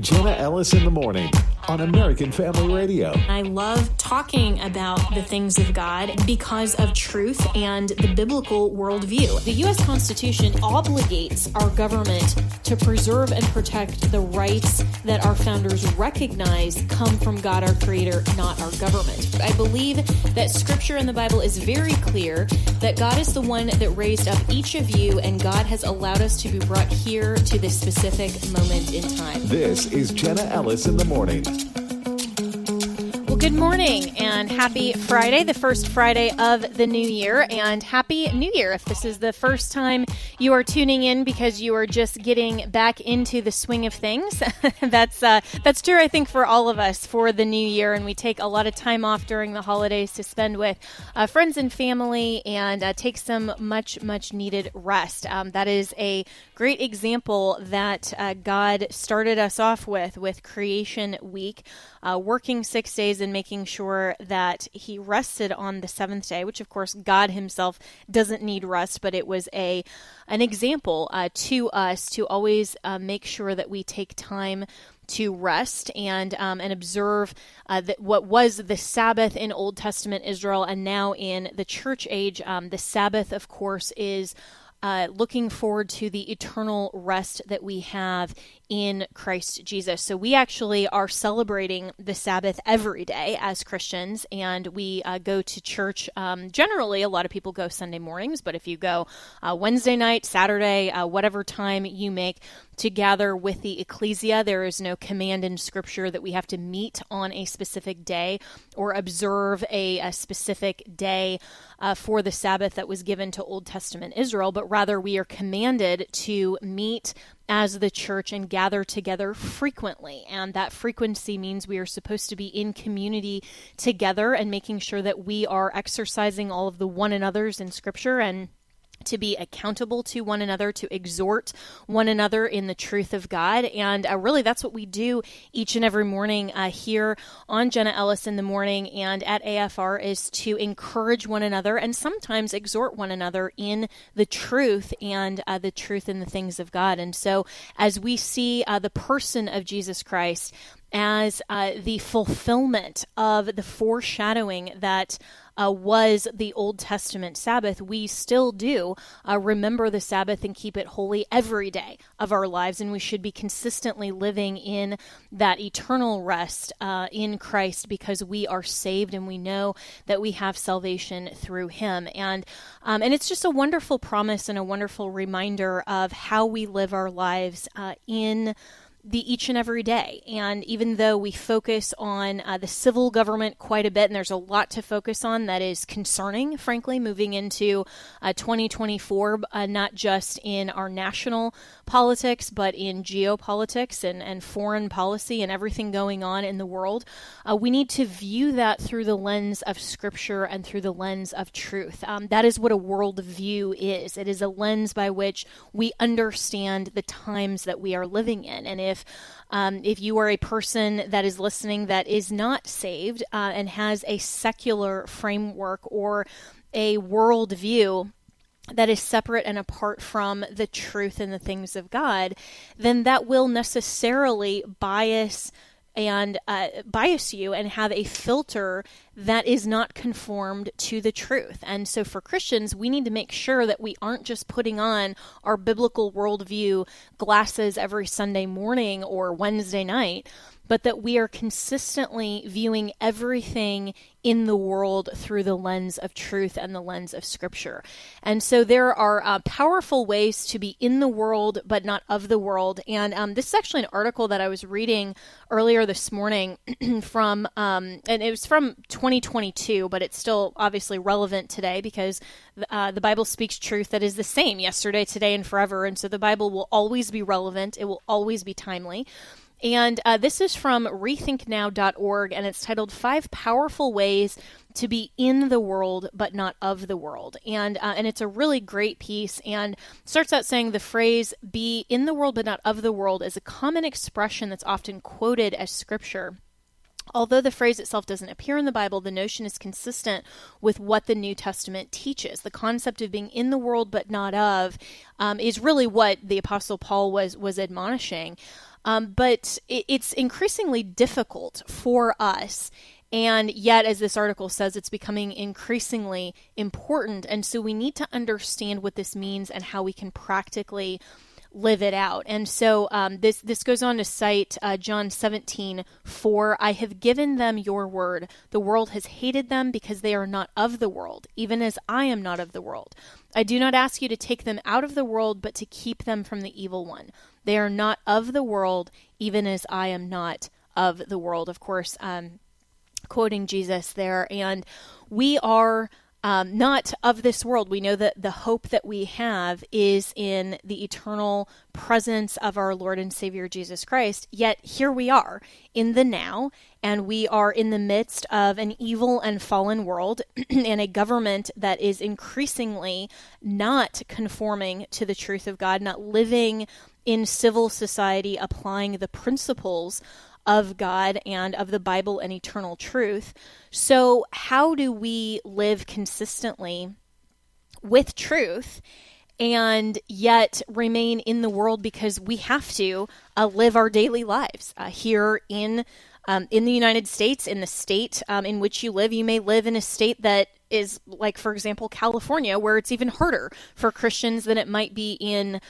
Jenna Ellis in the morning on American Family Radio. I love talking about the things of God because of truth and the biblical worldview. The U.S. Constitution obligates our government to preserve and protect the rights that our founders recognize come from God, our Creator, not our government. I believe that Scripture in the Bible is very clear that God is the one that raised up each of you, and God has allowed us to be brought here to this specific moment in time. This is Jenna Ellis in the morning. Good morning and happy Friday, the first Friday of the new year, and happy new year. If this is the first time you are tuning in because you are just getting back into the swing of things, that's uh, that's true. I think for all of us for the new year, and we take a lot of time off during the holidays to spend with uh, friends and family and uh, take some much much needed rest. Um, that is a great example that uh, God started us off with with Creation Week uh, working six days and making sure that he rested on the seventh day, which of course God Himself doesn't need rest, but it was a an example uh, to us to always uh, make sure that we take time to rest and um, and observe uh, that what was the Sabbath in Old Testament Israel and now in the church age. Um, the Sabbath, of course, is uh, looking forward to the eternal rest that we have in Christ Jesus. So we actually are celebrating the Sabbath every day as Christians, and we uh, go to church. Um, generally, a lot of people go Sunday mornings, but if you go uh, Wednesday night, Saturday, uh, whatever time you make to gather with the ecclesia, there is no command in Scripture that we have to meet on a specific day or observe a, a specific day uh, for the Sabbath that was given to Old Testament Israel, but rather we are commanded to meet as the church and gather together frequently. And that frequency means we are supposed to be in community together and making sure that we are exercising all of the one another's in Scripture and to be accountable to one another, to exhort one another in the truth of God. And uh, really, that's what we do each and every morning uh, here on Jenna Ellis in the morning and at AFR is to encourage one another and sometimes exhort one another in the truth and uh, the truth in the things of God. And so, as we see uh, the person of Jesus Christ, as uh, the fulfillment of the foreshadowing that uh, was the Old Testament Sabbath, we still do uh, remember the Sabbath and keep it holy every day of our lives. And we should be consistently living in that eternal rest uh, in Christ because we are saved and we know that we have salvation through Him. And um, and it's just a wonderful promise and a wonderful reminder of how we live our lives uh, in the each and every day. And even though we focus on uh, the civil government quite a bit, and there's a lot to focus on that is concerning, frankly, moving into uh, 2024, uh, not just in our national politics, but in geopolitics and, and foreign policy and everything going on in the world, uh, we need to view that through the lens of Scripture and through the lens of truth. Um, that is what a worldview is. It is a lens by which we understand the times that we are living in. And if um, if you are a person that is listening that is not saved uh, and has a secular framework or a worldview that is separate and apart from the truth and the things of God, then that will necessarily bias and uh, bias you and have a filter that is not conformed to the truth. And so for Christians, we need to make sure that we aren't just putting on our biblical worldview glasses every Sunday morning or Wednesday night, but that we are consistently viewing everything in the world through the lens of truth and the lens of Scripture. And so there are uh, powerful ways to be in the world, but not of the world. And um, this is actually an article that I was reading earlier this morning from, um, and it was from 2022, but it's still obviously relevant today because uh, the Bible speaks truth that is the same yesterday, today, and forever. And so the Bible will always be relevant, it will always be timely. And uh, this is from rethinknow.org, and it's titled Five Powerful Ways to Be in the World But Not of the World. And, uh, and it's a really great piece and starts out saying the phrase be in the world but not of the world is a common expression that's often quoted as scripture. Although the phrase itself doesn't appear in the Bible, the notion is consistent with what the New Testament teaches. The concept of being in the world but not of um, is really what the Apostle Paul was was admonishing. Um, but it, it's increasingly difficult for us. And yet, as this article says, it's becoming increasingly important. And so we need to understand what this means and how we can practically live it out. And so um, this this goes on to cite uh, John 17, 4. I have given them your word. The world has hated them because they are not of the world, even as I am not of the world. I do not ask you to take them out of the world, but to keep them from the evil one. They are not of the world, even as I am not of the world. Of course, um, quoting Jesus there. And we are um, not of this world. We know that the hope that we have is in the eternal presence of our Lord and Savior Jesus Christ. Yet here we are in the now, and we are in the midst of an evil and fallen world and a government that is increasingly not conforming to the truth of God, not living in civil society applying the principles of God and of the Bible and eternal truth. So, how do we live consistently with truth and yet remain in the world because we have to uh, live our daily lives uh, here in um, in the United States, in the state um, in which you live? You may live in a state that is like, for example, California, where it's even harder for Christians than it might be in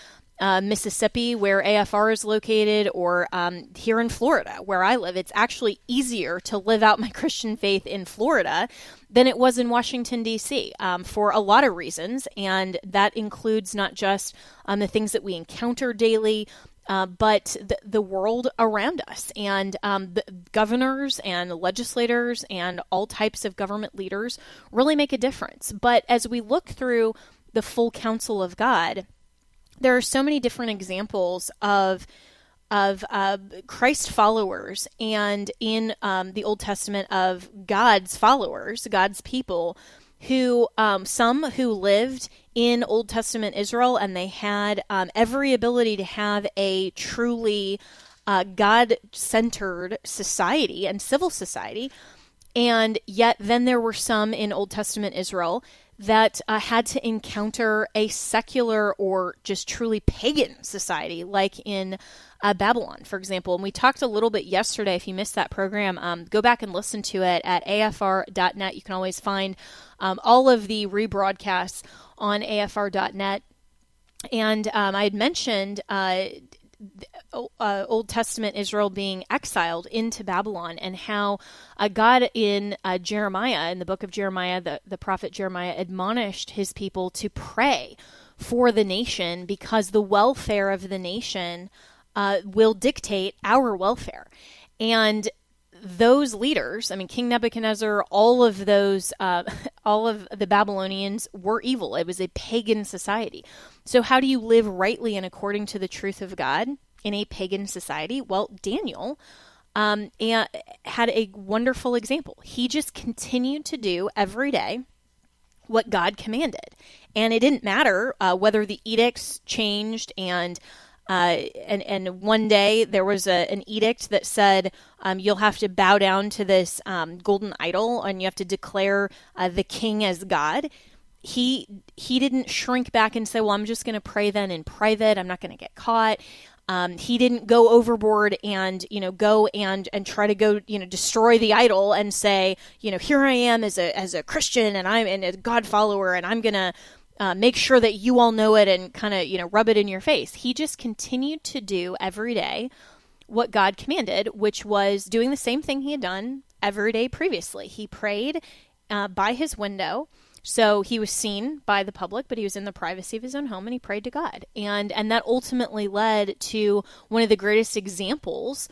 uh, Mississippi, where AFR is located, or um, here in Florida, where I live. It's actually easier to live out my Christian faith in Florida than it was in Washington, D.C., um, for a lot of reasons. And that includes not just um, the things that we encounter daily. Uh, but the, the world around us and um, governors and legislators and all types of government leaders really make a difference. But as we look through the full counsel of God, there are so many different examples of of uh, Christ followers and in um, the Old Testament of God's followers, God's people, who um, some who lived in Old Testament Israel and they had um, every ability to have a truly uh, God centered society and civil society. And yet, then there were some in Old Testament Israel that uh, had to encounter a secular or just truly pagan society, like in uh, Babylon, for example. And we talked a little bit yesterday. If you missed that program, um, go back and listen to it at afr.net. You can always find um, all of the rebroadcasts on afr.net. And um, I had mentioned uh, uh, Old Testament Israel being exiled into Babylon and how uh, God in uh, Jeremiah, in the book of Jeremiah, the, the prophet Jeremiah admonished his people to pray for the nation because the welfare of the nation uh, will dictate our welfare. And those leaders, I mean, King Nebuchadnezzar, all of those, uh, all of the Babylonians were evil. It was a pagan society. So, how do you live rightly and according to the truth of God in a pagan society? Well, Daniel um, had a wonderful example. He just continued to do every day what God commanded. And it didn't matter uh, whether the edicts changed and uh, and and one day there was a, an edict that said um, you'll have to bow down to this um, golden idol and you have to declare uh, the king as God. He he didn't shrink back and say, "Well, I'm just going to pray then in private. I'm not going to get caught." Um, he didn't go overboard and you know go and and try to go you know destroy the idol and say you know here I am as a as a Christian and I'm and a God follower and I'm gonna uh, make sure that you all know it and kind of you know rub it in your face. He just continued to do every day what God commanded, which was doing the same thing he had done every day previously. He prayed uh, by his window. So he was seen by the public, but he was in the privacy of his own home and he prayed to God. And and that ultimately led to one of the greatest examples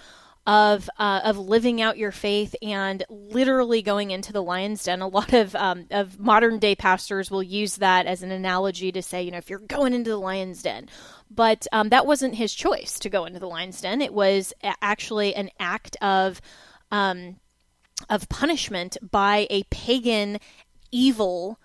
of uh, of living out your faith and literally going into the lion's den. A lot of um, of modern day pastors will use that as an analogy to say, you know, if you're going into the lion's den. But um, that wasn't his choice to go into the lion's den. It was actually an act of um, of punishment by a pagan, evil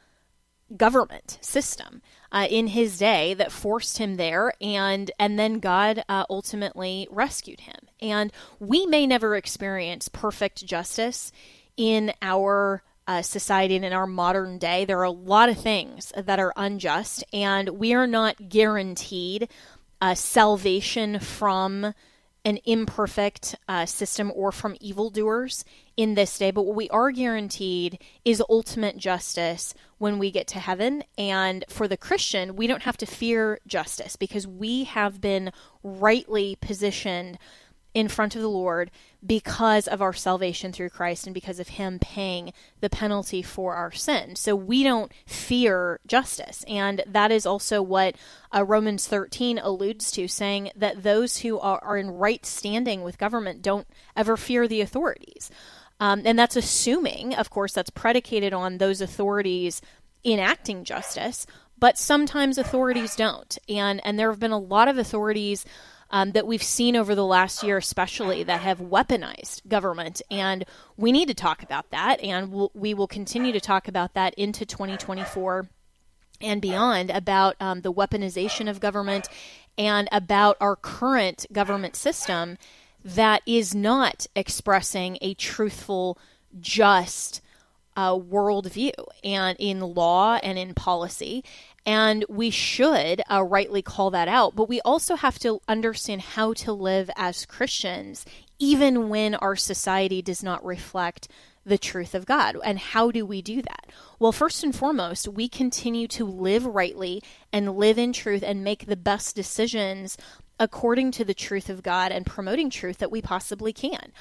government system uh, in his day that forced him there, and and then God uh, ultimately rescued him. And we may never experience perfect justice in our uh, society and in our modern day. There are a lot of things that are unjust, and we are not guaranteed uh, salvation from an imperfect uh, system or from evildoers in this day, but what we are guaranteed is ultimate justice when we get to heaven. And for the Christian, we don't have to fear justice because we have been rightly positioned in front of the Lord because of our salvation through Christ and because of Him paying the penalty for our sin. So we don't fear justice. And that is also what uh, Romans 13 alludes to, saying that those who are, are, in right standing with government don't ever fear the authorities. Um, and that's assuming, of course, that's predicated on those authorities enacting justice, but sometimes authorities don't. And, and there have been a lot of authorities um, that we've seen over the last year, especially that have weaponized government. And we need to talk about that. And we'll, we will continue to talk about that into 2024 and beyond about um, the weaponization of government and about our current government system that is not expressing a truthful, just uh, worldview and in law and in policy. And we should uh, rightly call that out. But we also have to understand how to live as Christians, even when our society does not reflect the truth of God. And how do we do that? Well, first and foremost, we continue to live rightly and live in truth and make the best decisions according to the truth of God and promoting truth that we possibly can.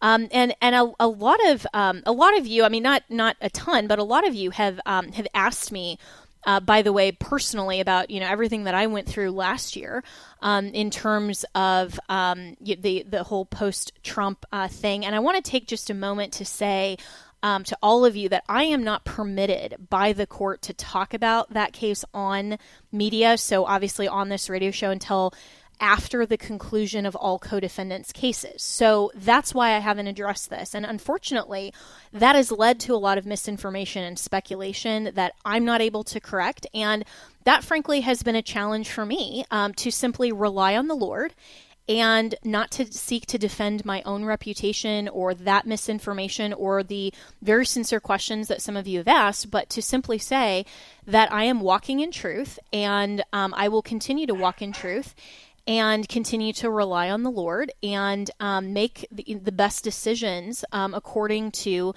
Um, and and a, a lot of um, a lot of you, I mean, not not a ton, but a lot of you have um, have asked me uh, by the way, personally about you know everything that I went through last year um, in terms of um, the the whole post Trump uh, thing, and I want to take just a moment to say. Um, to all of you, that I am not permitted by the court to talk about that case on media. So, obviously, on this radio show until after the conclusion of all co defendants' cases. So that's why I haven't addressed this. And unfortunately, that has led to a lot of misinformation and speculation that I'm not able to correct. And that, frankly, has been a challenge for me um, to simply rely on the Lord and not to seek to defend my own reputation or that misinformation or the very sincere questions that some of you have asked, but to simply say that I am walking in truth and um, I will continue to walk in truth and continue to rely on the Lord and um, make the, the, best decisions um, according to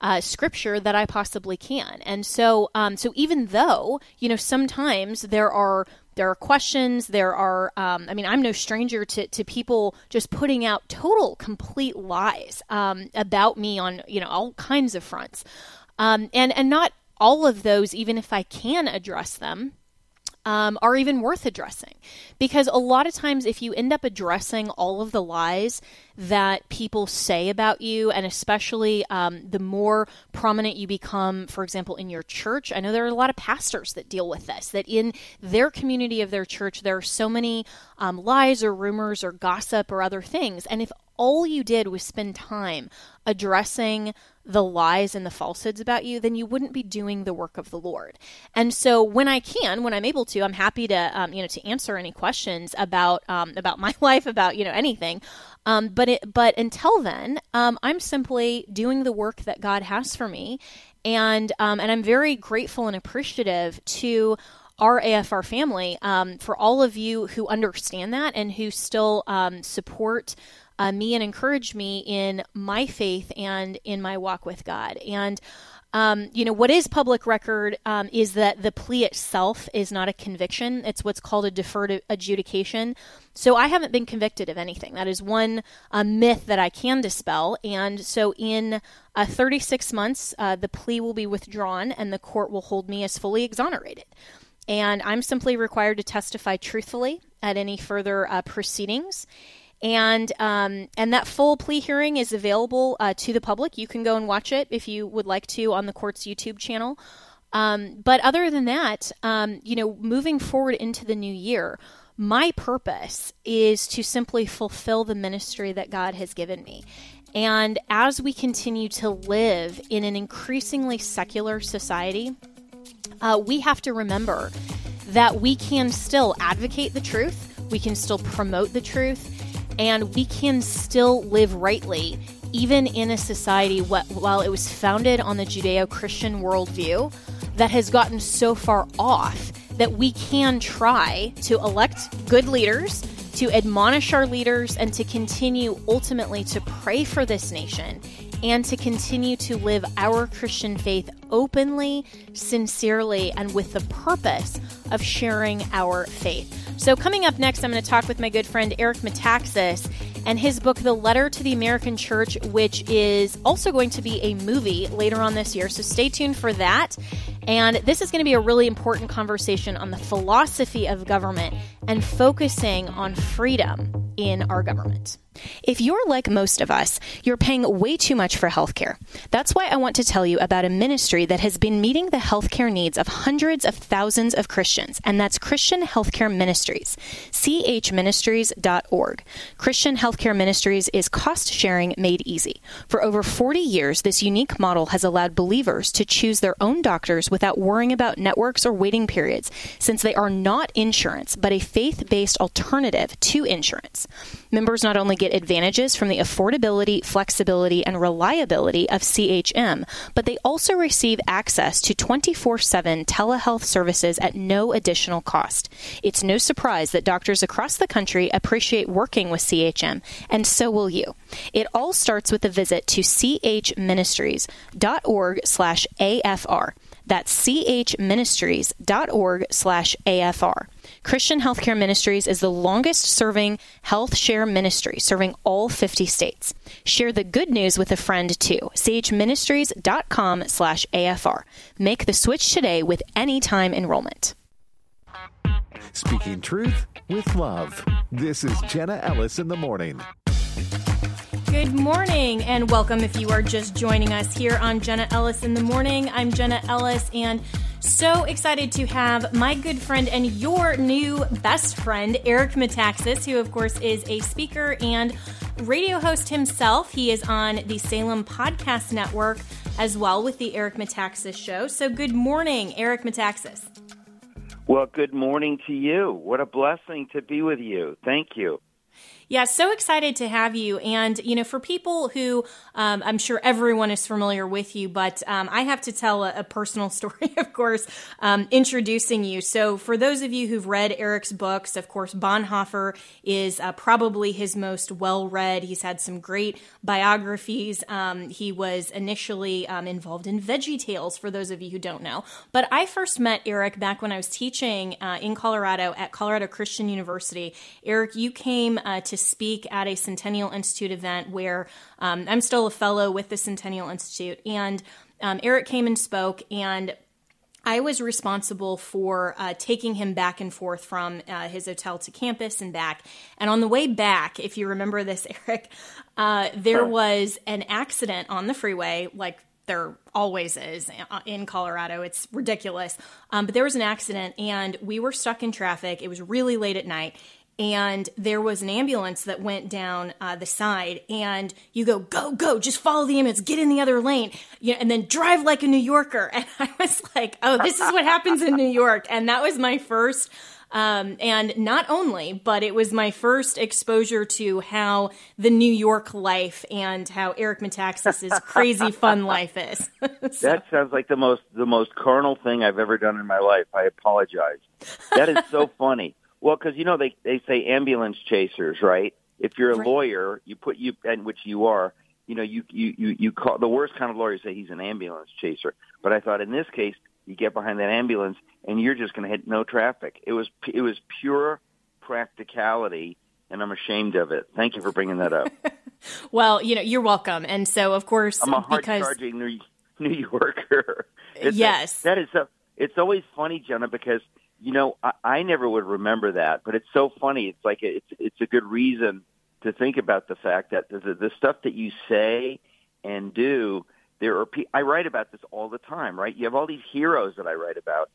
uh, Scripture that I possibly can. And so, um, so even though you know sometimes there are there are questions, there are. Um, I mean, I'm no stranger to to people just putting out total, complete lies um, about me on you know all kinds of fronts, um, and and not all of those, even if I can address them um, are even worth addressing. Because a lot of times, if you end up addressing all of the lies that people say about you, and especially um, the more prominent you become, for example, in your church, I know there are a lot of pastors that deal with this, that in their community of their church, there are so many um, lies or rumors or gossip or other things. And if all you did was spend time addressing the lies and the falsehoods about you, then you wouldn't be doing the work of the Lord. And so, when I can, when I'm able to, I'm happy to, um, you know, to answer any questions about um, about my life, about you know anything. Um, but it, but until then, um, I'm simply doing the work that God has for me, and um, and I'm very grateful and appreciative to our AFR family um, for all of you who understand that and who still support uh, me and encourage me in my faith and in my walk with God. And um, you know, what is public record um, is that the plea itself is not a conviction. It's what's called a deferred adjudication. So I haven't been convicted of anything. That is one uh, myth that I can dispel. And so in uh, 36 months, uh, the plea will be withdrawn and the court will hold me as fully exonerated. And I'm simply required to testify truthfully at any further uh, proceedings And um, and that full plea hearing is available uh, to the public. You can go and watch it if you would like to on the court's YouTube channel. Um, but other than that, um, you know, moving forward into the new year, my purpose is to simply fulfill the ministry that God has given me. And as we continue to live in an increasingly secular society, uh, we have to remember that we can still advocate the truth, we can still promote the truth, and we can still live rightly, even in a society what, while it was founded on the Judeo Christian worldview that has gotten so far off that we can try to elect good leaders, to admonish our leaders, and to continue ultimately to pray for this nation and to continue to live our Christian faith openly, sincerely, and with the purpose of sharing our faith. So, coming up next, I'm going to talk with my good friend Eric Metaxas and his book, The Letter to the American Church, which is also going to be a movie later on this year. So, stay tuned for that. And this is going to be a really important conversation on the philosophy of government and focusing on freedom in our government. If you're like most of us, you're paying way too much for healthcare. That's why I want to tell you about a ministry that has been meeting the healthcare needs of hundreds of thousands of Christians, and that's Christian Healthcare Ministries, chministries.org. Christian Healthcare Ministries is cost sharing made easy. For over 40 years, this unique model has allowed believers to choose their own doctors without worrying about networks or waiting periods, since they are not insurance, but a faith based alternative to insurance. Members not only get advantages from the affordability, flexibility, and reliability of CHM, but they also receive access to 24 7 telehealth services at no additional cost. It's no surprise that doctors across the country appreciate working with CHM, and so will you. It all starts with a visit to chministries.org slash AFR. That's chministries.org slash AFR. Christian Healthcare Ministries is the longest serving health share ministry, serving all 50 states. Share the good news with a friend too. chministries.com slash AFR. Make the switch today with any time enrollment. Speaking truth with love. This is Jenna Ellis in the morning. Good morning and welcome if you are just joining us here on Jenna Ellis in the morning. I'm Jenna Ellis and so excited to have my good friend and your new best friend, Eric Metaxas, who, of course, is a speaker and radio host himself. He is on the Salem Podcast Network as well with the Eric Metaxas Show. So, good morning, Eric Metaxas. Well, good morning to you. What a blessing to be with you. Thank you. Yeah, so excited to have you. And, you know, for people who um, I'm sure everyone is familiar with you, but um, I have to tell a, a personal story, of course, um, introducing you. So, for those of you who've read Eric's books, of course, Bonhoeffer is uh, probably his most well read. He's had some great biographies. Um, he was initially um, involved in Veggie Tales, for those of you who don't know. But I first met Eric back when I was teaching uh, in Colorado at Colorado Christian University. Eric, you came uh, to speak at a Centennial Institute event where um, I'm still a fellow with the Centennial Institute. And um, Eric came and spoke, and I was responsible for uh, taking him back and forth from uh, his hotel to campus and back. And on the way back, if you remember this, Eric, uh, there sure. was an accident on the freeway, like there always is uh, in Colorado. It's ridiculous. Um, but there was an accident, and we were stuck in traffic. It was really late at night, and there was an ambulance that went down uh, the side and you go go go just follow the ambulance get in the other lane you know, and then drive like a new yorker and i was like oh this is what happens in new york and that was my first um, and not only, but it was my first exposure to how the New York life and how Eric Metaxas's crazy fun life is. so. That sounds like the most the most carnal thing I've ever done in my life. I apologize. That is so funny. Well, because you know they they say ambulance chasers, right? If you're a right. lawyer, you put you and which you are. You know, you you you you call the worst kind of lawyer say he's an ambulance chaser. But I thought in this case, you get behind that ambulance and you're just going to hit no traffic. It was it was pure practicality, and I'm ashamed of it. Thank you for bringing that up. well, you know, you're welcome. And so, of course, I'm a hard because... charging New, New Yorker. It's yes, a, that is a. It's always funny, Jenna, because you know, I, I never would remember that, but it's so funny. It's like it's it's a good reason to think about the fact that the, the stuff that you say and do, there are. I write about this all the time, right? You have all these heroes that I write about,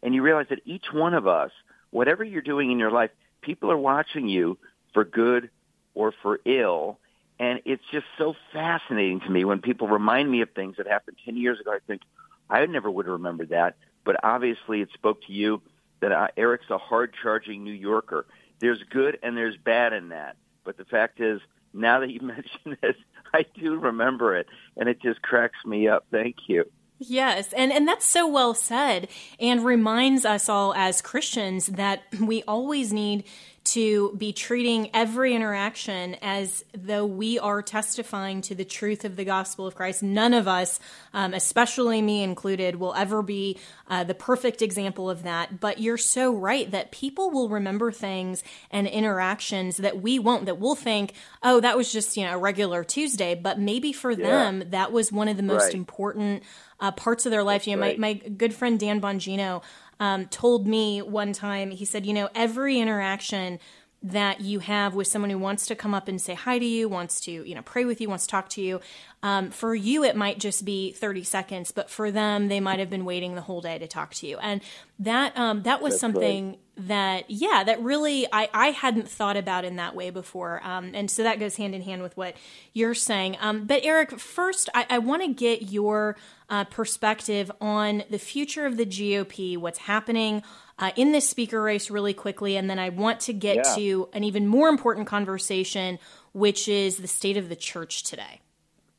and you realize that each one of us, whatever you're doing in your life, people are watching you for good or for ill. And it's just so fascinating to me when people remind me of things that happened 10 years ago. I think I never would have remembered that. But obviously it spoke to you that uh, Eric's a hard-charging New Yorker. There's good and there's bad in that. But the fact is, now that you mention this, I do remember it, and it just cracks me up. Thank you. Yes, and, and that's so well said and reminds us all as Christians that we always need to be treating every interaction as though we are testifying to the truth of the gospel of Christ. None of us, um, especially me included, will ever be uh, the perfect example of that. But you're so right that people will remember things and interactions that we won't, that we'll think, oh, that was just, you know, a regular Tuesday. But maybe for yeah. them, that was one of the most right. important uh, parts of their life. You know, right. my, my good friend Dan Bongino um, told me one time, he said, you know, every interaction that you have with someone who wants to come up and say hi to you, wants to, you know, pray with you, wants to talk to you. Um, for you, it might just be 30 seconds, but for them, they might have been waiting the whole day to talk to you. And that, um, that was That's something right. that, yeah, that really, I, I hadn't thought about in that way before. Um, and so that goes hand in hand with what you're saying. Um, but Eric, first, I, I want to get your uh, perspective on the future of the GOP, what's happening uh, in this speaker race really quickly. And then I want to get yeah. to an even more important conversation, which is the state of the church today.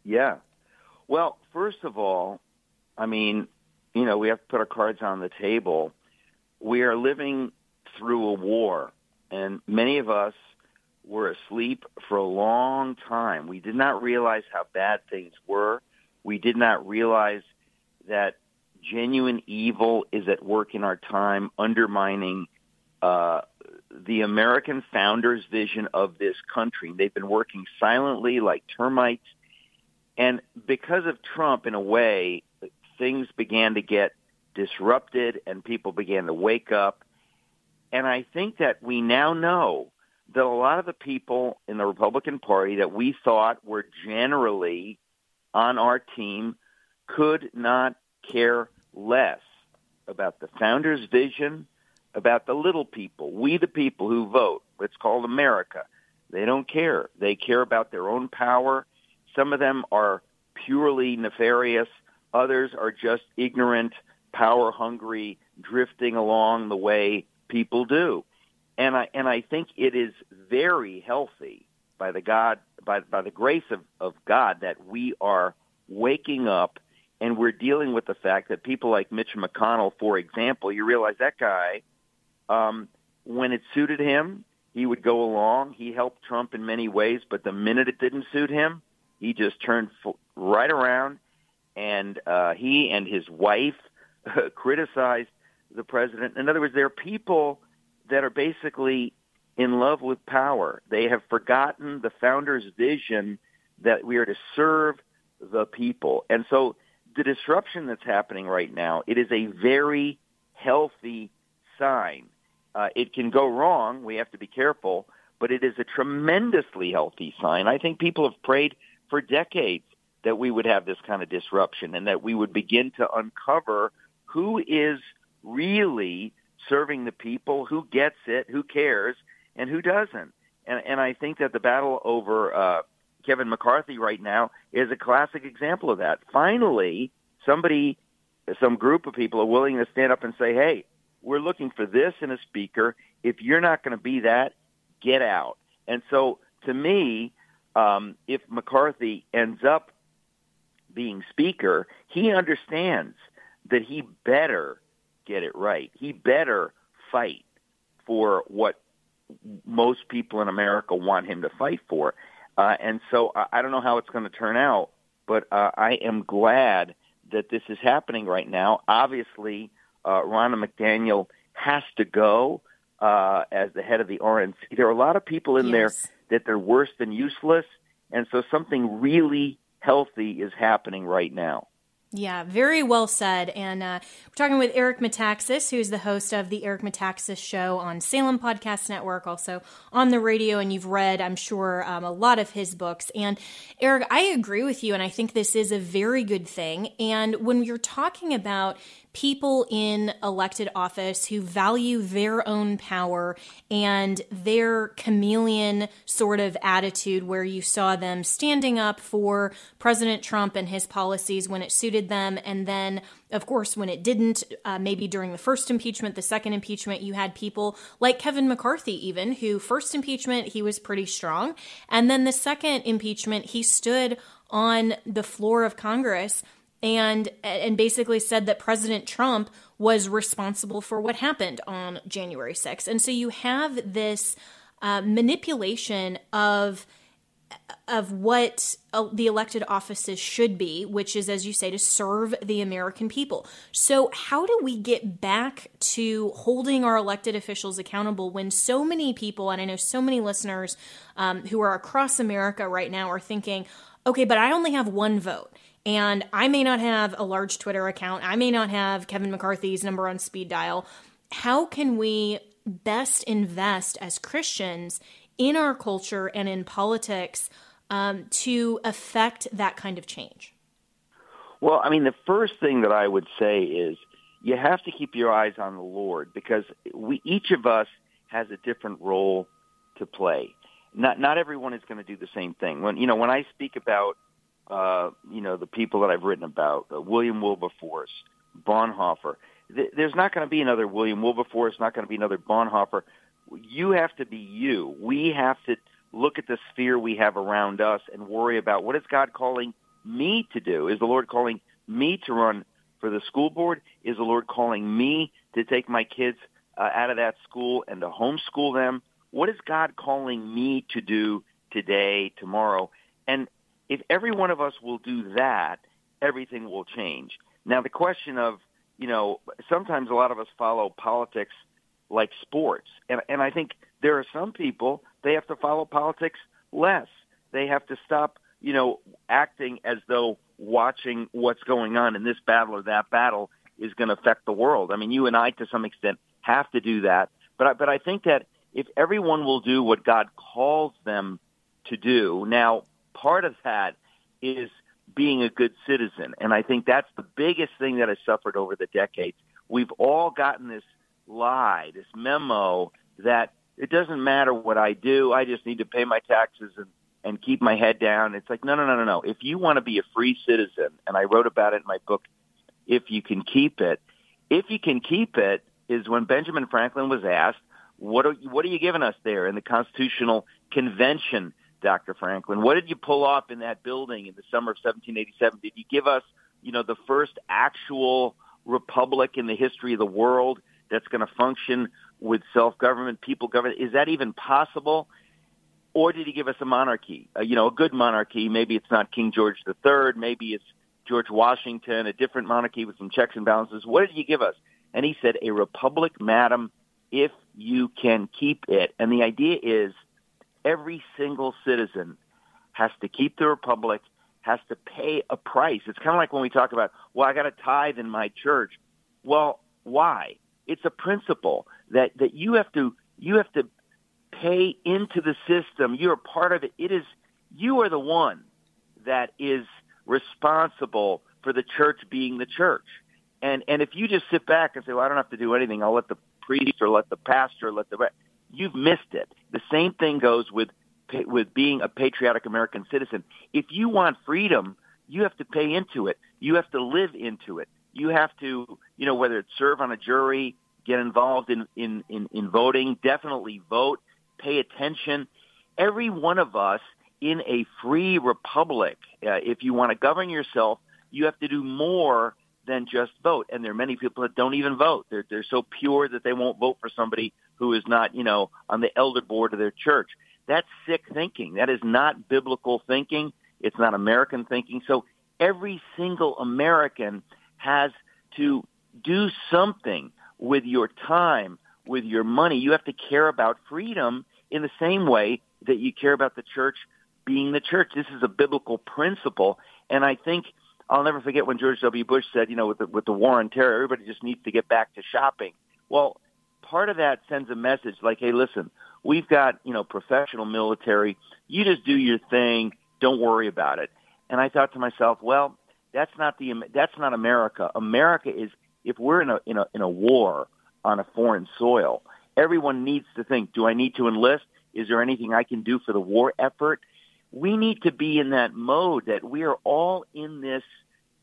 Yeah. Well, first of all, I mean, you know, we have to put our cards on the table. We are living through a war, and many of us were asleep for a long time. We did not realize how bad things were. We did not realize that genuine evil is at work in our time, undermining uh, the American founders' vision of this country. They've been working silently like termites. And because of Trump, in a way, things began to get disrupted and people began to wake up. And I think that we now know that a lot of the people in the Republican Party that we thought were generally on our team could not care less about the founder's vision, about the little people, we the people who vote. It's called America. They don't care. They care about their own power. Some of them are purely nefarious. Others are just ignorant, power hungry, drifting along the way people do. And I and I think it is very healthy by the God by by the grace of, of God that we are waking up and we're dealing with the fact that people like Mitch McConnell, for example, you realize that guy, um, when it suited him, he would go along. He helped Trump in many ways, but the minute it didn't suit him, he just turned right around, and uh, he and his wife criticized the president. In other words, there are people that are basically in love with power. They have forgotten the founder's vision that we are to serve the people, and so the disruption that's happening right now, it is a very healthy sign. Uh, it can go wrong. We have to be careful, but it is a tremendously healthy sign. I think people have prayed for decades that we would have this kind of disruption and that we would begin to uncover who is really serving the people, who gets it, who cares, and who doesn't. And, and I think that the battle over uh, Kevin McCarthy right now is a classic example of that. Finally, somebody, some group of people are willing to stand up and say, hey, we're looking for this in a speaker. If you're not going to be that, get out. And so to me, um, if McCarthy ends up being speaker, he understands that he better get it right. He better fight for what most people in America want him to fight for. Uh, and so I, I don't know how it's going to turn out, but uh, I am glad that this is happening right now. Obviously, uh, Ronna McDaniel has to go uh, as the head of the RNC. There are a lot of people in yes. there that they're worse than useless, and so something really healthy is happening right now. Yeah, very well said. And uh, we're talking with Eric Metaxas, who's the host of the Eric Metaxas Show on Salem Podcast Network, also on the radio. And you've read, I'm sure, um, a lot of his books. And Eric, I agree with you, and I think this is a very good thing. And when you're talking about people in elected office who value their own power and their chameleon sort of attitude, where you saw them standing up for President Trump and his policies when it suited them. And then, of course, when it didn't, uh, maybe during the first impeachment, the second impeachment, you had people like Kevin McCarthy, even, who first impeachment, he was pretty strong. And then the second impeachment, he stood on the floor of Congress and and basically said that President Trump was responsible for what happened on January 6th. And so you have this uh, manipulation of of what uh, the elected offices should be, which is, as you say, to serve the American people. So, how do we get back to holding our elected officials accountable when so many people, and I know so many listeners um, who are across America right now, are thinking, okay, but I only have one vote. And I may not have a large Twitter account. I may not have Kevin McCarthy's number on speed dial. How can we best invest as Christians in our culture and in politics um, to affect that kind of change? Well, I mean, the first thing that I would say is you have to keep your eyes on the Lord because we each of us has a different role to play. Not not everyone is going to do the same thing. When you know when I speak about uh, you know, the people that I've written about, uh, William Wilberforce, Bonhoeffer. Th- there's not going to be another William Wilberforce, not going to be another Bonhoeffer. You have to be you. We have to look at the sphere we have around us and worry about what is God calling me to do? Is the Lord calling me to run for the school board? Is the Lord calling me to take my kids uh, out of that school and to homeschool them? What is God calling me to do today, tomorrow? And if every one of us will do that, everything will change. Now, the question of, you know, sometimes a lot of us follow politics like sports. And, and I think there are some people, they have to follow politics less. They have to stop, you know, acting as though watching what's going on in this battle or that battle is going to affect the world. I mean, you and I, to some extent, have to do that. But I, but I think that if everyone will do what God calls them to do, now part of that is being a good citizen. And I think that's the biggest thing that has suffered over the decades. We've all gotten this lie, this memo that it doesn't matter what I do. I just need to pay my taxes and, and keep my head down. It's like, no, no, no, no, no. If you want to be a free citizen, and I wrote about it in my book, If You Can Keep It, if you can keep it is when Benjamin Franklin was asked, what are, what are you giving us there in the Constitutional Convention Dr. Franklin. What did you pull off in that building in the summer of 1787? Did you give us, you know, the first actual republic in the history of the world that's going to function with self-government, people government? Is that even possible? Or did he give us a monarchy? Uh, you know, a good monarchy. Maybe it's not King George III. Maybe it's George Washington, a different monarchy with some checks and balances. What did he give us? And he said, a republic, madam, if you can keep it. And the idea is – every single citizen has to keep the republic, has to pay a price. It's kind of like when we talk about, well, I got to tithe in my church. Well, why? It's a principle that that you have to you have to pay into the system. You're part of it. It is you are the one that is responsible for the church being the church. And and if you just sit back and say, well, I don't have to do anything. I'll let the priest or let the pastor, let the you've missed it. The same thing goes with with being a patriotic American citizen. If you want freedom, you have to pay into it. You have to live into it. You have to, you know, whether it's serve on a jury, get involved in in in, in voting, definitely vote, pay attention. Every one of us in a free republic, uh, if you want to govern yourself, you have to do more than just vote. And there are many people that don't even vote. They're they're so pure that they won't vote for somebody who is not, you know, on the elder board of their church. That's sick thinking. That is not biblical thinking. It's not American thinking. So every single American has to do something with your time, with your money. You have to care about freedom in the same way that you care about the church being the church. This is a biblical principle. And I think I'll never forget when George W. Bush said, you know, with the, with the war on terror, everybody just needs to get back to shopping. Well, part of that sends a message like, hey, listen, we've got, you know, professional military. You just do your thing. Don't worry about it. And I thought to myself, well, that's not the that's not America. America is if we're in a in a in a war on a foreign soil, everyone needs to think, do I need to enlist? Is there anything I can do for the war effort? We need to be in that mode that we are all in this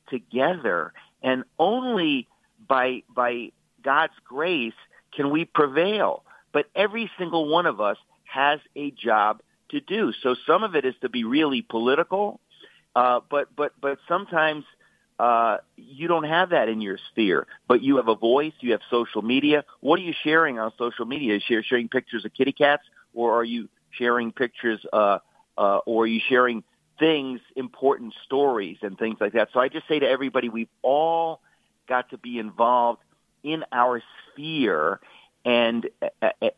together and only by by God's grace can we prevail. But every single one of us has a job to do. So some of it is to be really political, uh, but but but sometimes uh, you don't have that in your sphere. But you have a voice. You have social media. What are you sharing on social media? Is you sharing pictures of kitty cats, or are you sharing pictures, uh, uh, or are you sharing things, important stories, and things like that? So I just say to everybody, we've all got to be involved in our sphere and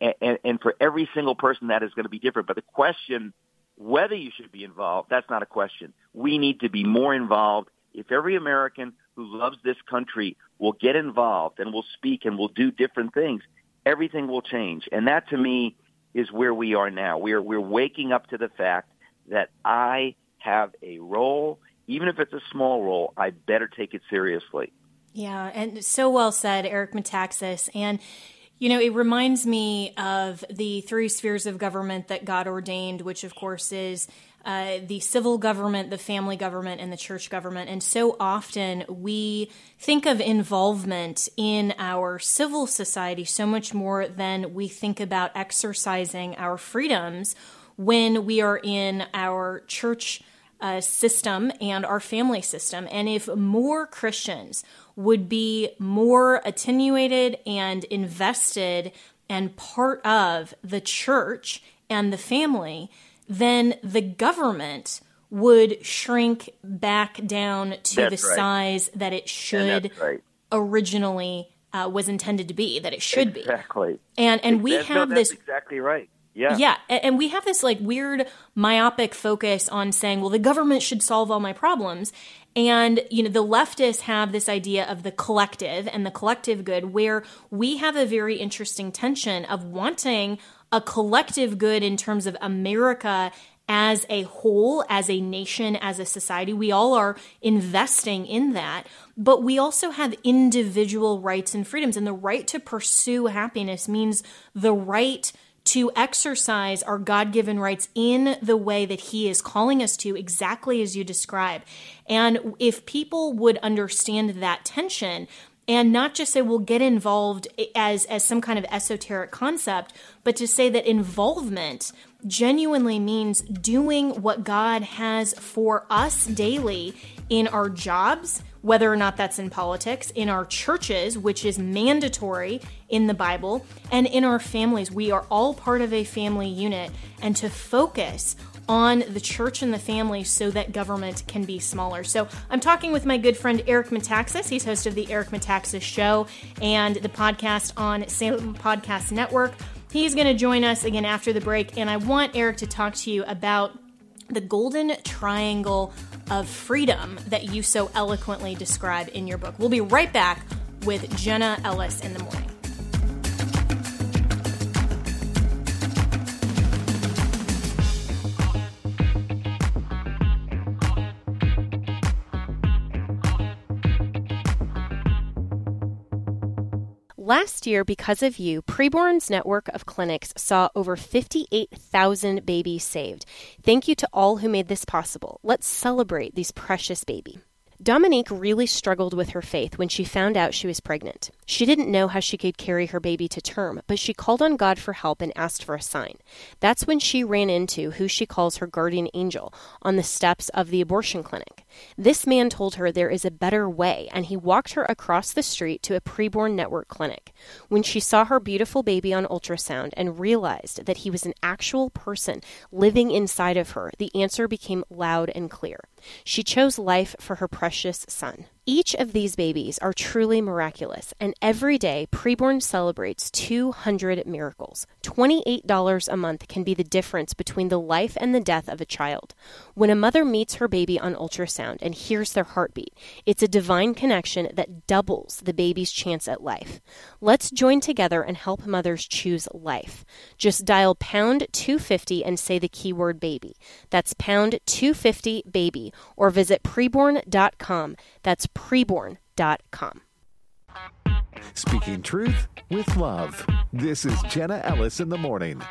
and, and for every single person that is going to be different. But the question whether you should be involved, that's not a question. We need to be more involved. If every American who loves this country will get involved and will speak and will do different things, everything will change. And that to me is where we are now. We're we're waking up to the fact that I have a role, even if it's a small role, I better take it seriously. Yeah, and so well said, Eric Metaxas. And you know, it reminds me of the three spheres of government that God ordained, which of course is uh, the civil government, the family government, and the church government. And so often we think of involvement in our civil society so much more than we think about exercising our freedoms when we are in our church uh, system and our family system. And if more Christians would be more attenuated and invested and part of the church and the family, then the government would shrink back down to That's the right. size that it should right. originally uh, was intended to be, that it should be. Exactly. And and we That's- no, have that's this exactly right. Yeah. yeah, and we have this like weird myopic focus on saying, well, the government should solve all my problems. And, you know, the leftists have this idea of the collective and the collective good, where we have a very interesting tension of wanting a collective good in terms of America as a whole, as a nation, as a society. We all are investing in that. But we also have individual rights and freedoms. And the right to pursue happiness means the right to exercise our God given rights in the way that He is calling us to, exactly as you describe. And if people would understand that tension, and not just say we'll get involved as as some kind of esoteric concept but to say that involvement genuinely means doing what God has for us daily in our jobs whether or not that's in politics in our churches which is mandatory in the Bible and in our families. We are all part of a family unit. And to focus on the church and the family so that government can be smaller. So I'm talking with my good friend Eric Metaxas. He's host of the Eric Metaxas Show and the podcast on Salem Podcast Network. He's going to join us again after the break, and I want Eric to talk to you about the golden triangle of freedom that you so eloquently describe in your book. We'll be right back with Jenna Ellis in the morning. Last year, because of you, Preborn's network of clinics saw over 58,000 babies saved. Thank you to all who made this possible. Let's celebrate these precious babies. Dominique really struggled with her faith when she found out she was pregnant. She didn't know how she could carry her baby to term, but she called on God for help and asked for a sign. That's when she ran into who she calls her guardian angel on the steps of the abortion clinic. This man told her there is a better way, and he walked her across the street to a preborn network clinic. When she saw her beautiful baby on ultrasound and realized that he was an actual person living inside of her, the answer became loud and clear. She chose life for her precious son. Each of these babies are truly miraculous, and every day Preborn celebrates 200 miracles. $28 a month can be the difference between the life and the death of a child. When a mother meets her baby on ultrasound and hears their heartbeat, it's a divine connection that doubles the baby's chance at life. Let's join together and help mothers choose life. Just dial pound 250 and say the keyword baby. That's pound 250 baby or visit preborn.com. That's preborn.com. Speaking truth with love. This is Jenna Ellis in the morning.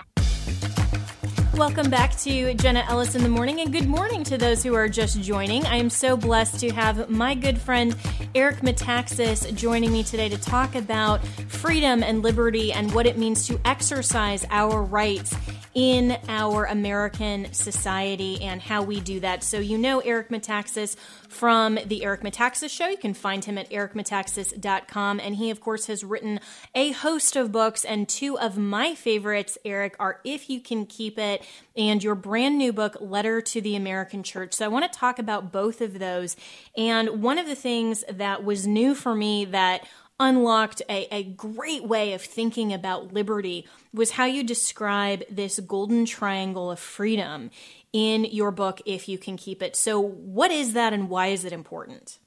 Welcome back to Jenna Ellis in the morning, and good morning to those who are just joining. I am so blessed to have my good friend Eric Metaxas joining me today to talk about freedom and liberty and what it means to exercise our rights in our American society and how we do that. So, you know Eric Metaxas from The Eric Metaxas Show. You can find him at ericmetaxas.com. And he, of course, has written a host of books. And two of my favorites, Eric, are If You Can Keep It and your brand new book, Letter to the American Church. So, I want to talk about both of those. And one of the things that was new for me that unlocked a, a great way of thinking about liberty was how you describe this golden triangle of freedom in your book, If You Can Keep It. So, what is that and why is it important?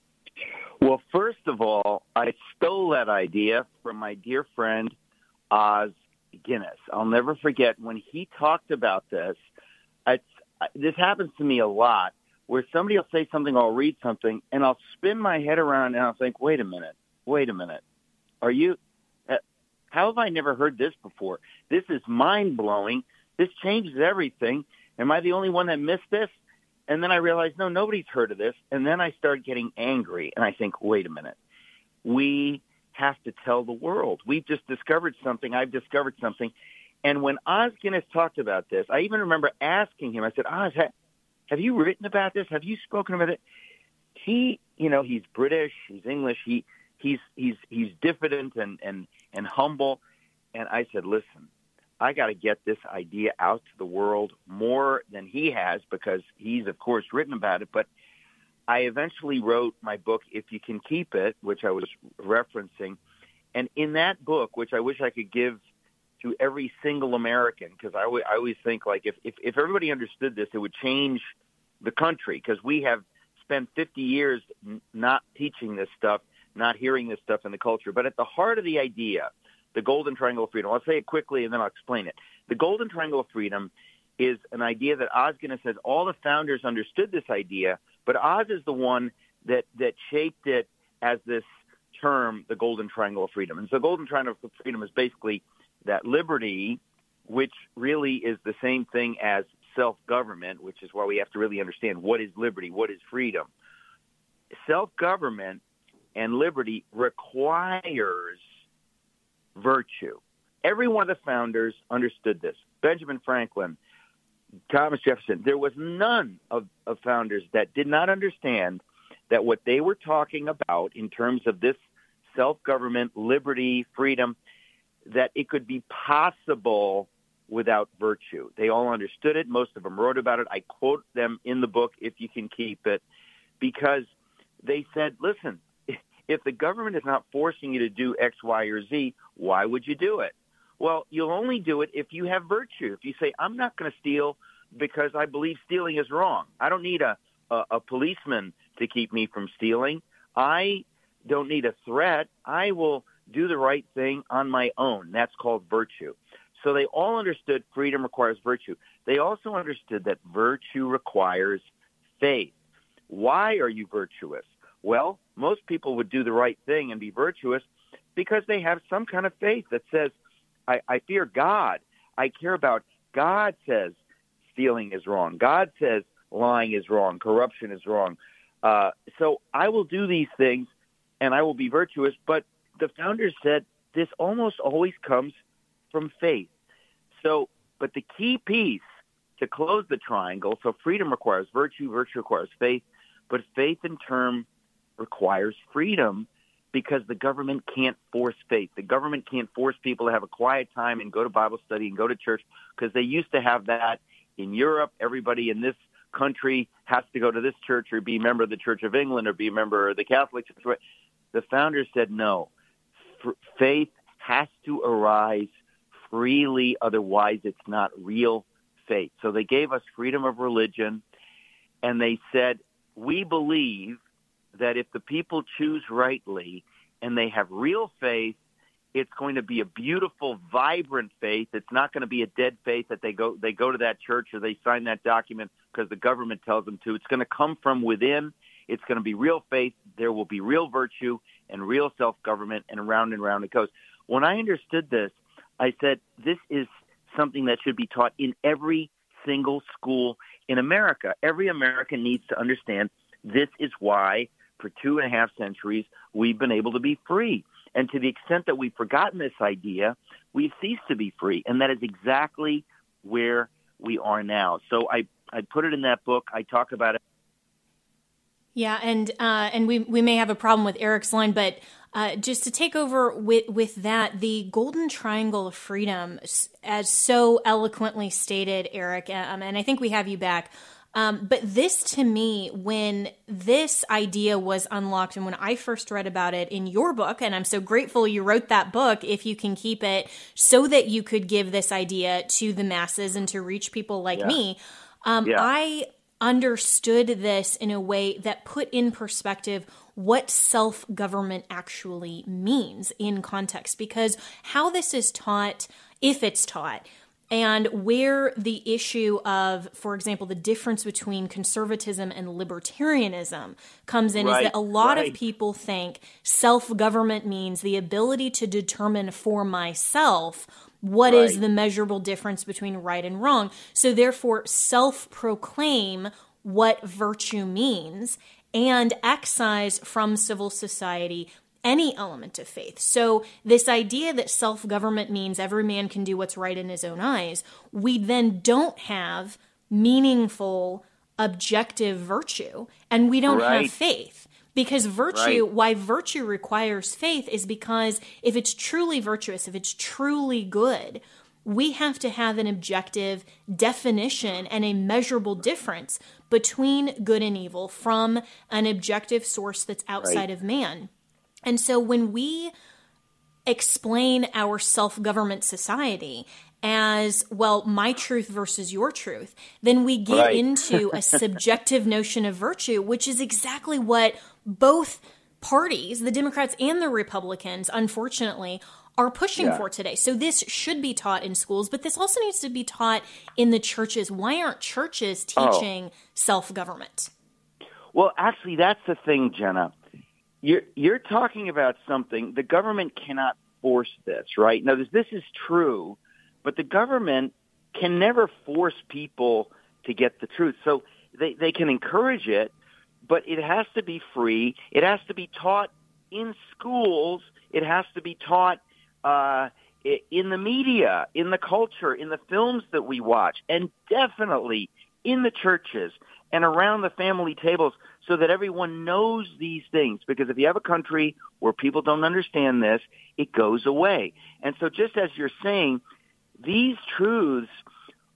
Well, first of all, I stole that idea from my dear friend Os Guinness. I'll never forget when he talked about this. This happens to me a lot where somebody will say something, I'll read something, and I'll spin my head around and I'll think, wait a minute, wait a minute. Are you, uh, how have I never heard this before? This is mind blowing. This changes everything. Am I the only one that missed this? And then I realized, no, nobody's heard of this. And then I start getting angry and I think, wait a minute. We have to tell the world. We've just discovered something. I've discovered something. And when Os Guinness talked about this, I even remember asking him, I said, Os, have you written about this? Have you spoken about it? He, you know, he's British, he's English, he, he's, he's, he's diffident and, and, and humble. And I said, listen, I got to get this idea out to the world more than he has because he's, of course, written about it. But I eventually wrote my book, If You Can Keep It, which I was referencing. And in that book, which I wish I could give to every single American, because I, w- I always think like if, if, if everybody understood this, it would change the country because we have spent 50 years n- not teaching this stuff, not hearing this stuff in the culture. But at the heart of the idea – the Golden Triangle of Freedom. I'll say it quickly and then I'll explain it. The Golden Triangle of Freedom is an idea that Os Guinness says all the founders understood this idea, but Os is the one that, that shaped it as this term, the Golden Triangle of Freedom. And so Golden Triangle of Freedom is basically that liberty, which really is the same thing as self-government, which is why we have to really understand what is liberty, what is freedom. Self-government and liberty requires virtue. Every one of the founders understood this. Benjamin Franklin, Thomas Jefferson, there was none of, of founders that did not understand that what they were talking about in terms of this self-government, liberty, freedom, that it could be possible without virtue. They all understood it. Most of them wrote about it. I quote them in the book, if you can keep it, because they said, listen, if the government is not forcing you to do X, Y, or Z, why would you do it? Well, you'll only do it if you have virtue. If you say, I'm not going to steal because I believe stealing is wrong. I don't need a, a, a policeman to keep me from stealing. I don't need a threat. I will do the right thing on my own. That's called virtue. So they all understood freedom requires virtue. They also understood that virtue requires faith. Why are you virtuous? Well, most people would do the right thing and be virtuous because they have some kind of faith that says, I, I fear God. I care about God says stealing is wrong. God says lying is wrong. Corruption is wrong. Uh, so I will do these things and I will be virtuous. But the founders said this almost always comes from faith. So, but the key piece to close the triangle, so freedom requires virtue, virtue requires faith, but faith in term requires freedom because the government can't force faith. The government can't force people to have a quiet time and go to Bible study and go to church because they used to have that in Europe. Everybody in this country has to go to this church or be a member of the Church of England or be a member of the Catholic Church. The founders said no. Faith has to arise freely, otherwise it's not real faith. So they gave us freedom of religion, and they said, we believe that if the people choose rightly and they have real faith, it's going to be a beautiful, vibrant faith. It's not going to be a dead faith that they go they go to that church or they sign that document because the government tells them to. It's going to come from within. It's going to be real faith. There will be real virtue and real self-government, and round and round it goes. When I understood this, I said this is something that should be taught in every single school in America. Every American needs to understand this is why for two and a half centuries we've been able to be free. And to the extent that we've forgotten this idea, we've ceased to be free. And that is exactly where we are now. So I, I put it in that book. I talk about it. Yeah, and uh, and we we may have a problem with Eric's line, but uh, just to take over with with that, the golden triangle of freedom, as so eloquently stated, Eric, um, and I think we have you back. Um, but this to me, when this idea was unlocked and when I first read about it in your book, and I'm so grateful you wrote that book, if you can keep it so that you could give this idea to the masses and to reach people like yeah. me, um, yeah. I understood this in a way that put in perspective what self government actually means in context. Because how this is taught, if it's taught, and where the issue of, for example, the difference between conservatism and libertarianism comes in right, is that a lot right. of people think self government means the ability to determine for myself what right. is the measurable difference between right and wrong. So, therefore, self proclaim what virtue means and excise from civil society any element of faith. So, this idea that self government means every man can do what's right in his own eyes, we then don't have meaningful, objective virtue, and we don't right. have faith. Because virtue, right. why virtue requires faith is because if it's truly virtuous, if it's truly good, we have to have an objective definition and a measurable difference between good and evil from an objective source that's outside right. of man. And so when we explain our self government society as well my truth versus your truth then we get right. into a subjective notion of virtue which is exactly what both parties the democrats and the republicans unfortunately are pushing yeah. for today so this should be taught in schools but this also needs to be taught in the churches why aren't churches oh. teaching oh. self-government well actually that's the thing jenna you're you're talking about something the government cannot force this, right? Now this, this is true, but the government can never force people to get the truth. So they they can encourage it, but it has to be free. It has to be taught in schools. It has to be taught uh, in the media, in the culture, in the films that we watch, and definitely in the churches and around the family tables so that everyone knows these things. Because if you have a country where people don't understand this, it goes away. And so just as you're saying, these truths,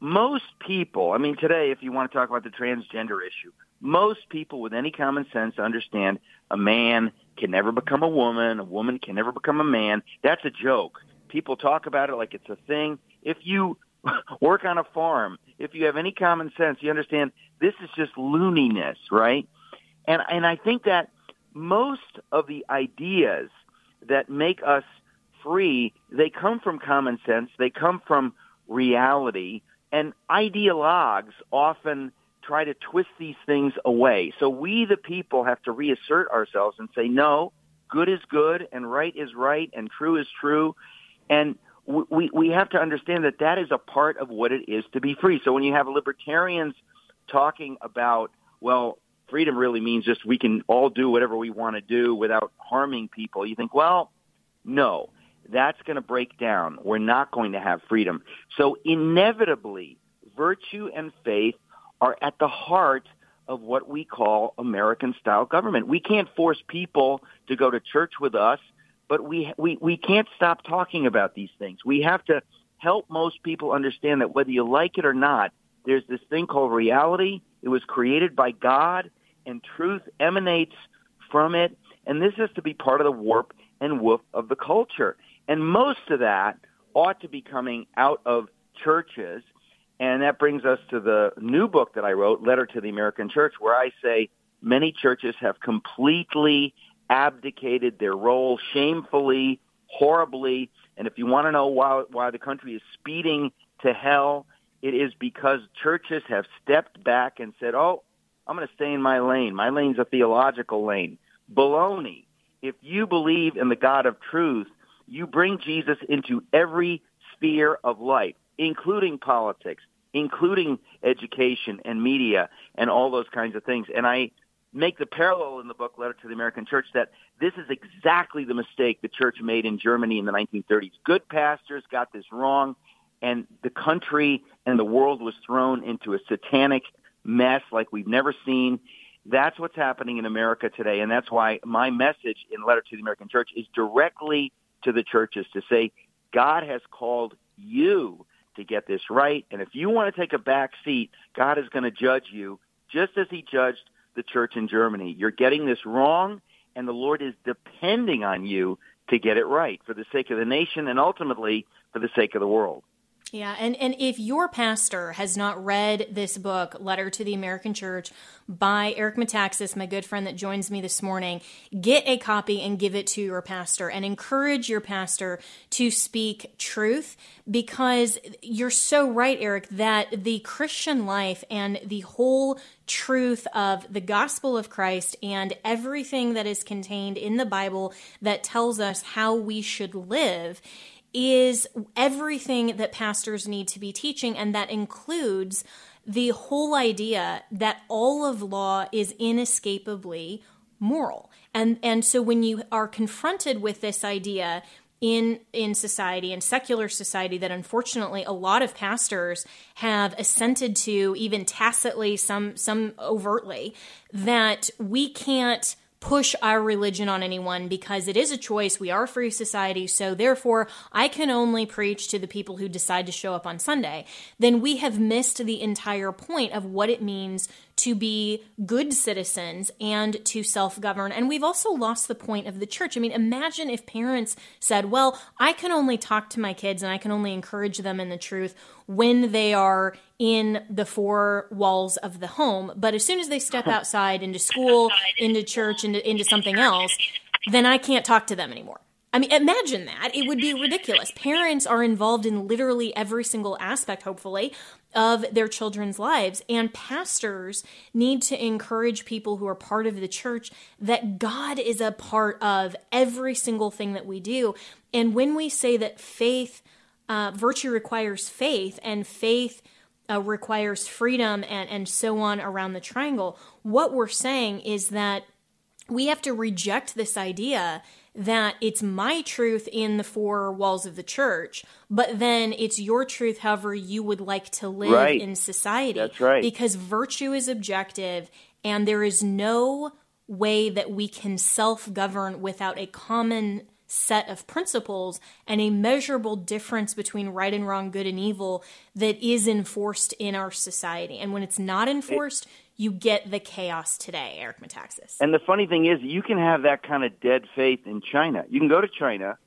most people, I mean, today, if you want to talk about the transgender issue, most people with any common sense understand a man can never become a woman, a woman can never become a man. That's a joke. People talk about it like it's a thing. If you work on a farm, if you have any common sense, you understand this is just looniness, right? And and I think that most of the ideas that make us free, they come from common sense, they come from reality, and ideologues often try to twist these things away. So we the people have to reassert ourselves and say no, good is good and right is right and true is true. And we, we have to understand that that is a part of what it is to be free. So when you have libertarians talking about, well, freedom really means just we can all do whatever we want to do without harming people, you think, well, no, that's going to break down. We're not going to have freedom. So inevitably, virtue and faith are at the heart of what we call American style government. We can't force people to go to church with us but we, we, we can't stop talking about these things. We have to help most people understand that whether you like it or not, there's this thing called reality It was created by God, and truth emanates from it. And this has to be part of the warp and woof of the culture. And most of that ought to be coming out of churches. And that brings us to the new book that I wrote, Letter to the American Church, where I say many churches have completely abdicated their role shamefully, horribly. And if you want to know why, why the country is speeding to hell, it is because churches have stepped back and said, oh, I'm going to stay in my lane. My lane's a theological lane. Baloney. If you believe in the God of truth, you bring Jesus into every sphere of life, including politics, including education and media and all those kinds of things. And I make the parallel in the book Letter to the American Church that this is exactly the mistake the church made in Germany in the 1930s. Good pastors got this wrong and the country and the world was thrown into a satanic mess like we've never seen. That's what's happening in America today, and that's why my message in Letter to the American Church is directly to the churches to say, God has called you to get this right, and if you want to take a back seat, God is going to judge you just as he judged the church in Germany. You're getting this wrong, and the Lord is depending on you to get it right for the sake of the nation and ultimately for the sake of the world. Yeah, and, and if your pastor has not read this book, Letter to the American Church, by Eric Metaxas, my good friend that joins me this morning, get a copy and give it to your pastor and encourage your pastor to speak truth because you're so right, Eric, that the Christian life and the whole truth of the gospel of Christ and everything that is contained in the Bible that tells us how we should live is everything that pastors need to be teaching, and that includes the whole idea that all of law is inescapably moral. And and so when you are confronted with this idea in in society in secular society that unfortunately a lot of pastors have assented to even tacitly some some overtly that we can't push our religion on anyone because it is a choice. We are a free society. So therefore, I can only preach to the people who decide to show up on Sunday. Then we have missed the entire point of what it means to be good citizens and to self govern. And we've also lost the point of the church. I mean, imagine if parents said, well, I can only talk to my kids and I can only encourage them in the truth when they are in the four walls of the home. But as soon as they step outside into school, into church, into, into something else, then I can't talk to them anymore. I mean, imagine that. It would be ridiculous. Parents are involved in literally every single aspect, hopefully, of their children's lives. And pastors need to encourage people who are part of the church that God is a part of every single thing that we do. And when we say that faith, uh, virtue requires faith, and faith uh, requires freedom, and, and so on around the triangle, what we're saying is that we have to reject this idea that it's my truth in the four walls of the church, but then it's your truth however you would like to live right. in society. That's right. Because virtue is objective and there is no way that we can self govern without a common set of principles and a measurable difference between right and wrong, good and evil that is enforced in our society. And when it's not enforced, it, you get the chaos today, Eric Metaxas. And the funny thing is, you can have that kind of dead faith in China. You can go to China,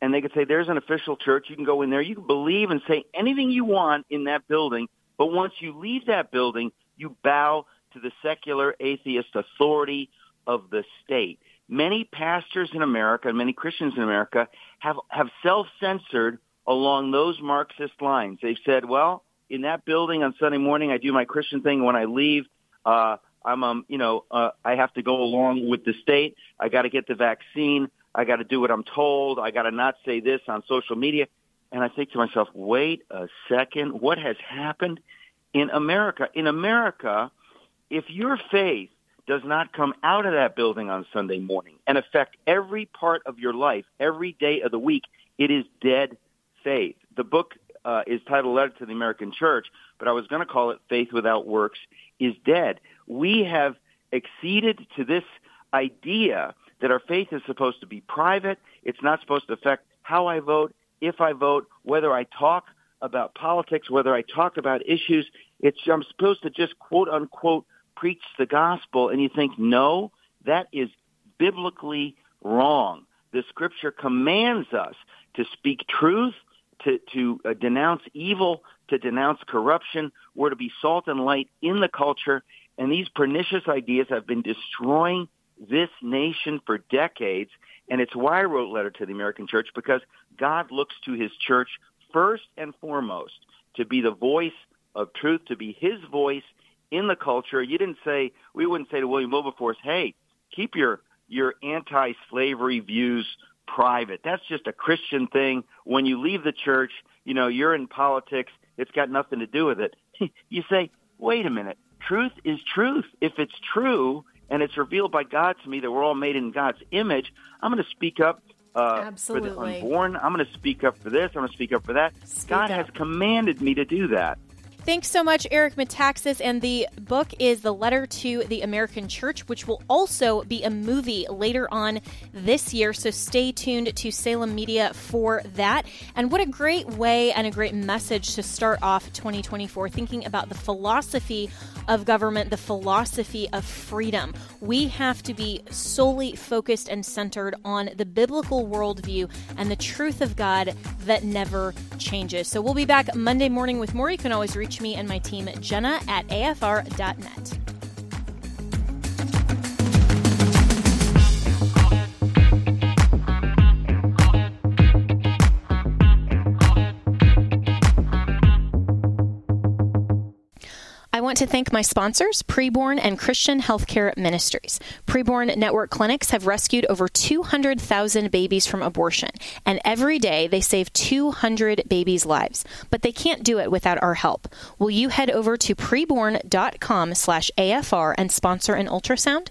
and they could say, there's an official church. You can go in there. You can believe and say anything you want in that building. But once you leave that building, you bow to the secular atheist authority of the state. Many pastors in America and many Christians in America have, have self-censored along those Marxist lines. They've said, well, in that building on Sunday morning, I do my Christian thing. When I leave, uh, I'm, um, you know, uh, I have to go along with the state. I got to get the vaccine. I got to do what I'm told. I got to not say this on social media. And I think to myself, wait a second, what has happened in America? In America, if your faith does not come out of that building on Sunday morning and affect every part of your life, every day of the week, it is dead faith. The book uh, is titled Letter to the American Church, but I was going to call it Faith Without Works is Dead. We have acceded to this idea that our faith is supposed to be private. It's not supposed to affect how I vote, if I vote, whether I talk about politics, whether I talk about issues, it's I'm supposed to just quote unquote preach the gospel. And you think, no, that is biblically wrong. The scripture commands us to speak truth, to, to uh, denounce evil, to denounce corruption. We're to be salt and light in the culture. And these pernicious ideas have been destroying this nation for decades. And it's why I wrote Letter to the American Church, because God looks to his church first and foremost to be the voice of truth, to be his voice in the culture. You didn't say, we wouldn't say to William Wilberforce, hey, keep your, your anti-slavery views private. That's just a Christian thing. When you leave the church, you know, you're in politics. It's got nothing to do with it. you say, wait a minute. Truth is truth. If it's true and it's revealed by God to me that we're all made in God's image, I'm going to speak up uh, Absolutely. for the unborn. I'm going to speak up for this. I'm going to speak up for that. Speak God up. has commanded me to do that. Thanks so much, Eric Metaxas. And the book is The Letter to the American Church, which will also be a movie later on this year. So stay tuned to Salem Media for that. And what a great way and a great message to start off 2024, thinking about the philosophy of government, the philosophy of freedom. We have to be solely focused and centered on the biblical worldview and the truth of God that never changes. So we'll be back Monday morning with more. You can always reach me and my team, Jenna at afr.net. want to thank my sponsors, Preborn and Christian Healthcare Ministries. Preborn Network clinics have rescued over 200,000 babies from abortion, and every day they save 200 babies' lives. But they can't do it without our help. Will you head over to preborn.com slash AFR and sponsor an ultrasound?